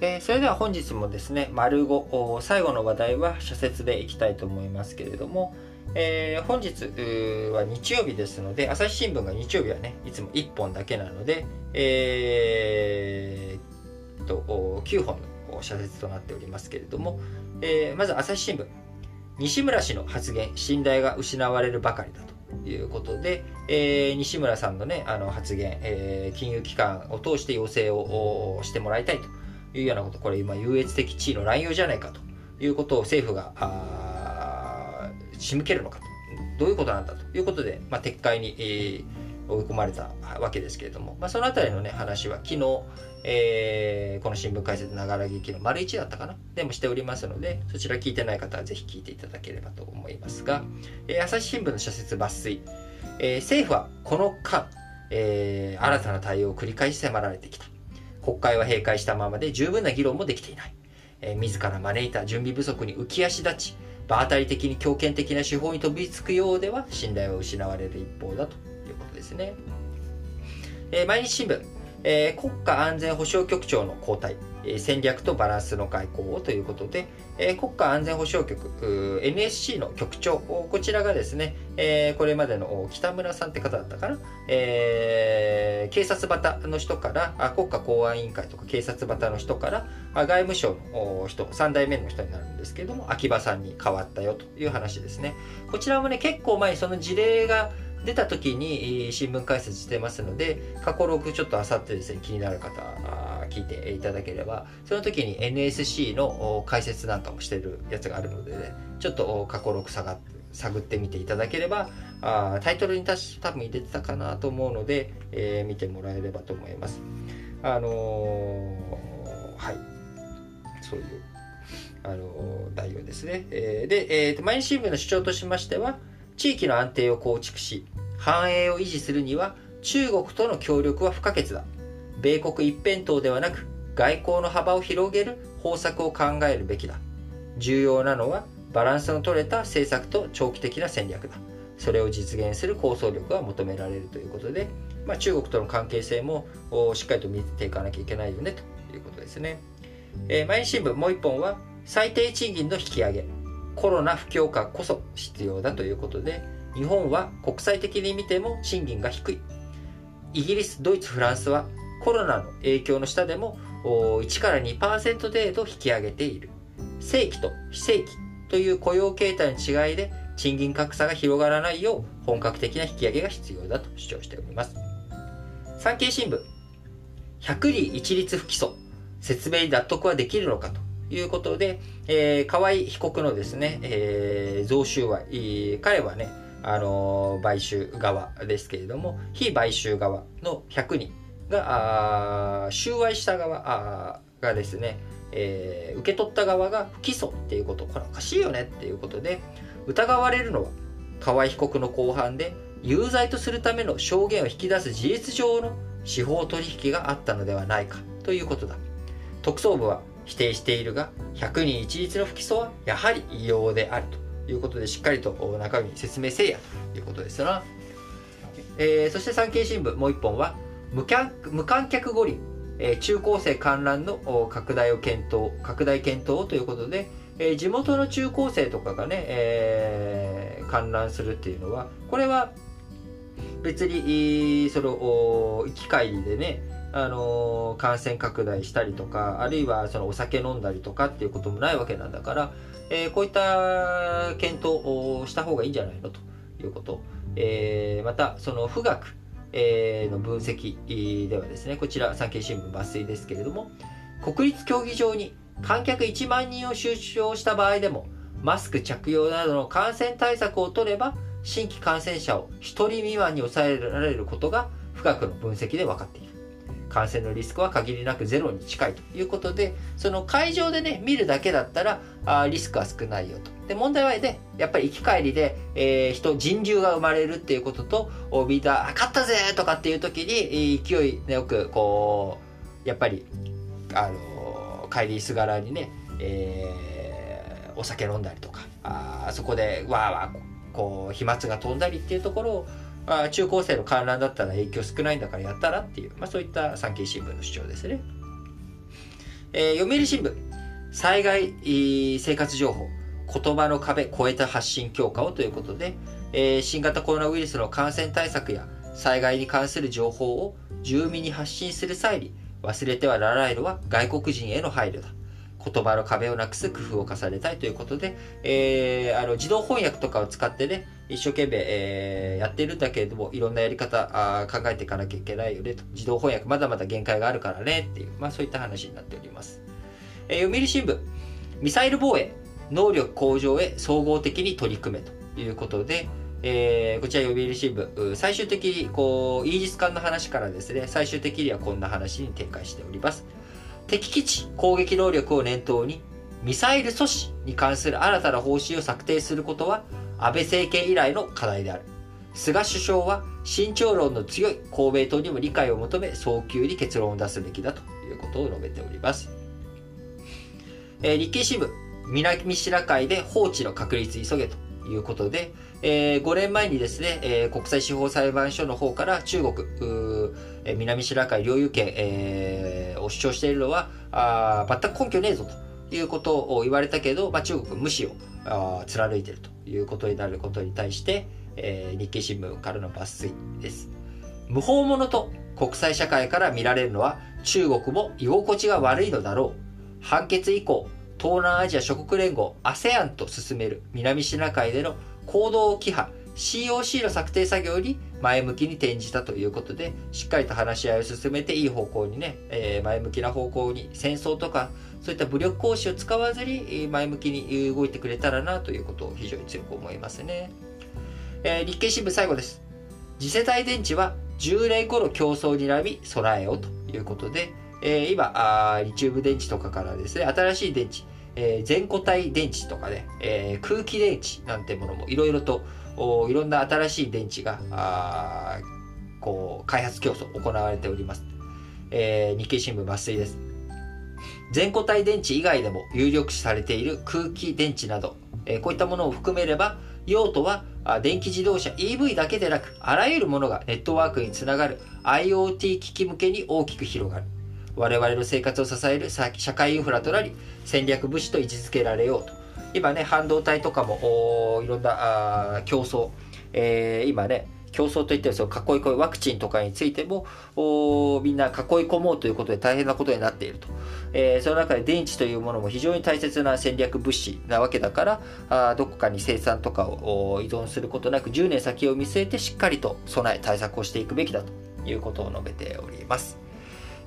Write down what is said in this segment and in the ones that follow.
えー、それでは本日もですね、丸5、最後の話題は社説でいきたいと思いますけれども、えー、本日は日曜日ですので、朝日新聞が日曜日はね、いつも1本だけなので、えー、と、9本の社説となっておりますけれども、え、まず朝日新聞。西村氏の発言、信頼が失われるばかりだということで、えー、西村さんのね、あの発言、えー、金融機関を通して要請をしてもらいたいというようなこと、これ今優越的地位の乱用じゃないかということを政府が、仕向けるのかと。どういうことなんだということで、まあ、撤回に、えー、追い込まれたわけですけれども、まあ、そのあたりのね、話は昨日、えー、この新聞解説ながら劇の丸1だったかな？でもしておりますので、そちら聞いてない方はぜひ聞いていただければと思いますが、えー、朝日新聞の社説抜粋、えー、政府はこの間、えー、新たな対応を繰り返し迫られてきた。国会は閉会したままで十分な議論もできていない。えー、自ら招いた準備不足に浮き足立ち、場当たり的に強権的な手法に飛びつくようでは信頼は失われる一方だということですね。えー、毎日新聞、えー、国家安全保障局長の交代、戦略とバランスの外交をということで、え、国家安全保障局 NSC の局長こちらがですね、え、これまでの北村さんって方だったかな、え、警察バの人から国家公安委員会とか警察バの人から外務省の人3代目の人になるんですけども秋葉さんに変わったよという話ですね。こちらもね結構前にその事例が出た時に新聞解説してますので過去6ちょっとあさってですね気になる方聞いていただければその時に NSC の解説なんかもしてるやつがあるので、ね、ちょっと過去6下がって探ってみていただければあタイトルに多分入れてたかなと思うので、えー、見てもらえればと思います。あのー、はいそういう、あの、内容ですね。えー、で、えー、毎日新聞の主張としましては地域の安定を構築し繁栄を維持するには中国との協力は不可欠だ米国一辺倒ではなく外交の幅を広げる方策を考えるべきだ。重要なのはバランスの取れた政策と長期的な戦略だ。それを実現する構想力が求められるということで、まあ、中国との関係性もしっかりと見ていかなきゃいけないよねということですね、えー、毎日新聞もう一本は最低賃金の引き上げ。コロナ不況下こそ必要だということで日本は国際的に見ても賃金が低い。イギリスドイツフランスはコロナの影響の下でも1から2%程度引き上げている。正規と非正規という雇用形態の違いで賃金格差が広がらないよう本格的な引き上げが必要だと主張しております。産経新聞。百里一律不起訴。説明に納得はできるのかということで、えー、河合被告のですね、えー、贈収賄、彼はね、あのー、買収側ですけれども、非買収側の100人。が、収賄した側あがですね、えー、受け取った側が不起訴っていうこと、これおかしいよねっていうことで、疑われるのは河合被告の公判で有罪とするための証言を引き出す事実上の司法取引があったのではないかということだ。特捜部は否定しているが100人一律の不起訴はやはり異様であるということでしっかりと中身説明せいやということですな、えー、そして産経新聞もう一本は無無観客五輪、えー、中高生観覧の拡大を検討拡大検討ということで、えー、地元の中高生とかがね、えー、観覧するっていうのはこれは別にその行き帰りでねあの感染拡大したりとかあるいはそのお酒飲んだりとかっていうこともないわけなんだから、えー、こういった検討をした方がいいんじゃないのということ、えー、またその富岳。えーの分析ではですねこちら産経新聞抜粋ですけれども国立競技場に観客1万人を収容した場合でもマスク着用などの感染対策を取れば新規感染者を1人未満に抑えられることが深くの分析で分かっている。感染のリスクは限りなくゼロに近いということで、その会場でね、見るだけだったら、あリスクは少ないよと。で、問題はね、やっぱり行き帰りで、えー、人、人流が生まれるっていうことと、みんな、勝ったぜとかっていう時に、勢いよく、こう、やっぱり、あの、帰りすがらにね、えー、お酒飲んだりとか、あそこでわーわー、こう、飛沫が飛んだりっていうところを、あ中高生の観覧だったら影響少ないんだからやったらっていう、まあ、そういった産経新聞の主張ですね。えー、読売新聞、災害生活情報、言葉の壁超えた発信強化をということで、えー、新型コロナウイルスの感染対策や災害に関する情報を住民に発信する際に忘れてはならないのは外国人への配慮だ。言葉の壁をなくす工夫を重ねたいということで、えー、あの自動翻訳とかを使ってね、一生懸命、えー、やってるんだけれども、いろんなやり方あ考えていかなきゃいけないよねと。自動翻訳まだまだ限界があるからねっていう、まあそういった話になっております。えー、読売新聞、ミサイル防衛、能力向上へ総合的に取り組めということで、えー、こちら読売新聞、最終的にこう、イージス艦の話からですね、最終的にはこんな話に展開しております。敵基地攻撃能力を念頭に、ミサイル阻止に関する新たな方針を策定することは、安倍政権以来の課題である。菅首相は慎重論の強い公明党にも理解を求め、早急に結論を出すべきだということを述べております。えー、日経新聞、南シナ海で放置の確立急げということで、えー、5年前にですね、えー、国際司法裁判所の方から中国、え、南シナ海領有権、え、を主張しているのはあ全く根拠ねえぞということを言われたけど、まあ、中国無視をあ貫いているということになることに対して、えー、日経新聞からの抜粋です。無法者と国際社会から見られるのは中国も居心地が悪いのだろう。判決以降、東南アジア諸国連合 ASEAN と進める南シナ海での行動規範 COC の策定作業に前向きに転じたということで、しっかりと話し合いを進めていい方向にね、えー、前向きな方向に戦争とか、そういった武力行使を使わずに前向きに動いてくれたらなということを非常に強く思いますね。えー、日経新聞最後です。次世代電池は10年後の競争にらみ備えようということで、えー、今あ、リチウム電池とかからですね、新しい電池、えー、全固体電池とかね、えー、空気電池なんてものもいろいろといろんな新しい電池があこう開発競争行われております、えー、日経新聞抜粋です。全固体電池以外でも有力視されている空気電池など、えー、こういったものを含めれば用途は電気自動車 EV だけでなくあらゆるものがネットワークにつながる IoT 機器向けに大きく広がる。我々の生活を支える社会インフラとなり戦略物資と位置づけられようと。今ね半導体とかもいろんなあ競争、えー、今ね競争といってその囲い込みワクチンとかについてもみんな囲い込もうということで大変なことになっていると、えー、その中で電池というものも非常に大切な戦略物資なわけだからあどこかに生産とかを依存することなく10年先を見据えてしっかりと備え対策をしていくべきだということを述べております。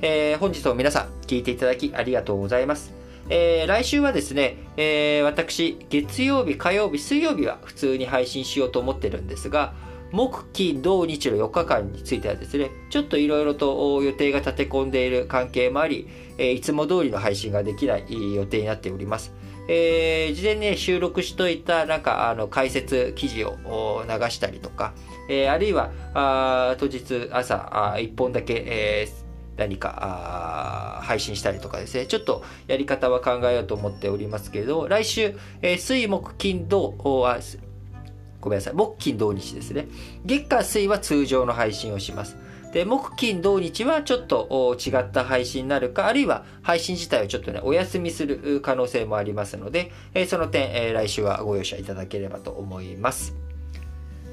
えー、本日も皆さん聞いていただきありがとうございます。えー、来週はですね、えー、私、月曜日、火曜日、水曜日は普通に配信しようと思ってるんですが、木、金、土、日の4日間についてはですね、ちょっといろいろと予定が立て込んでいる関係もあり、えー、いつも通りの配信ができない予定になっております。えー、事前に、ね、収録しといたなんかあの解説記事を流したりとか、えー、あるいはあ当日朝あ1本だけ、えー、何か配信したりとかですね、ちょっとやり方は考えようと思っておりますけれど、来週、えー、水木金土あ、ごめんなさい、木金土日ですね。月火水は通常の配信をします。で、木金土日はちょっと違った配信になるか、あるいは配信自体をちょっとね、お休みする可能性もありますので、えー、その点、えー、来週はご容赦いただければと思います。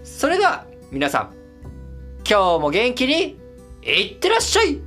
それでは、皆さん、今日も元気にいってらっしゃい